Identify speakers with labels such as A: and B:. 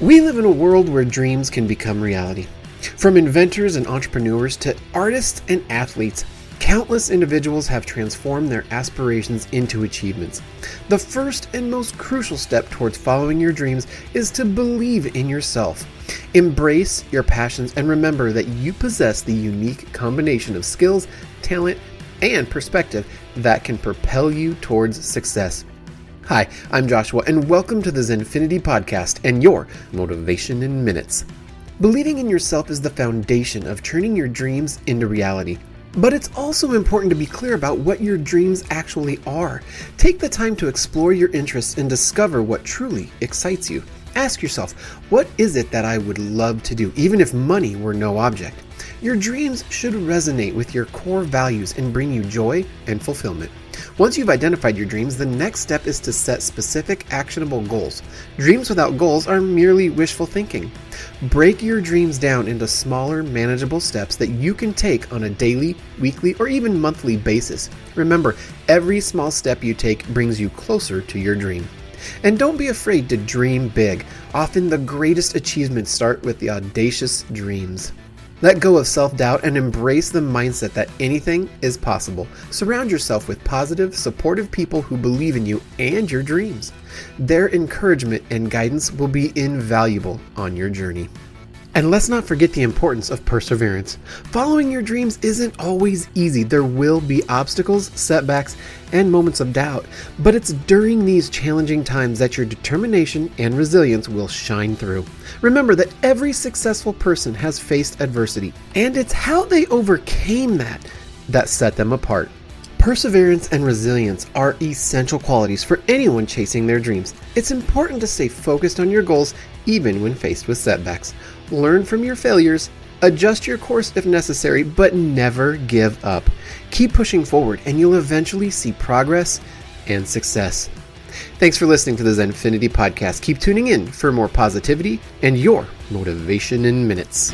A: We live in a world where dreams can become reality. From inventors and entrepreneurs to artists and athletes, countless individuals have transformed their aspirations into achievements. The first and most crucial step towards following your dreams is to believe in yourself. Embrace your passions and remember that you possess the unique combination of skills, talent, and perspective that can propel you towards success. Hi, I'm Joshua, and welcome to the Zenfinity Podcast and your Motivation in Minutes. Believing in yourself is the foundation of turning your dreams into reality. But it's also important to be clear about what your dreams actually are. Take the time to explore your interests and discover what truly excites you. Ask yourself, what is it that I would love to do, even if money were no object? Your dreams should resonate with your core values and bring you joy and fulfillment. Once you've identified your dreams, the next step is to set specific, actionable goals. Dreams without goals are merely wishful thinking. Break your dreams down into smaller, manageable steps that you can take on a daily, weekly, or even monthly basis. Remember, every small step you take brings you closer to your dream. And don't be afraid to dream big. Often the greatest achievements start with the audacious dreams. Let go of self doubt and embrace the mindset that anything is possible. Surround yourself with positive, supportive people who believe in you and your dreams. Their encouragement and guidance will be invaluable on your journey. And let's not forget the importance of perseverance. Following your dreams isn't always easy. There will be obstacles, setbacks, and moments of doubt. But it's during these challenging times that your determination and resilience will shine through. Remember that every successful person has faced adversity, and it's how they overcame that that set them apart. Perseverance and resilience are essential qualities for anyone chasing their dreams. It's important to stay focused on your goals even when faced with setbacks. Learn from your failures, adjust your course if necessary, but never give up. Keep pushing forward, and you'll eventually see progress and success. Thanks for listening to the Zenfinity podcast. Keep tuning in for more positivity and your motivation in minutes.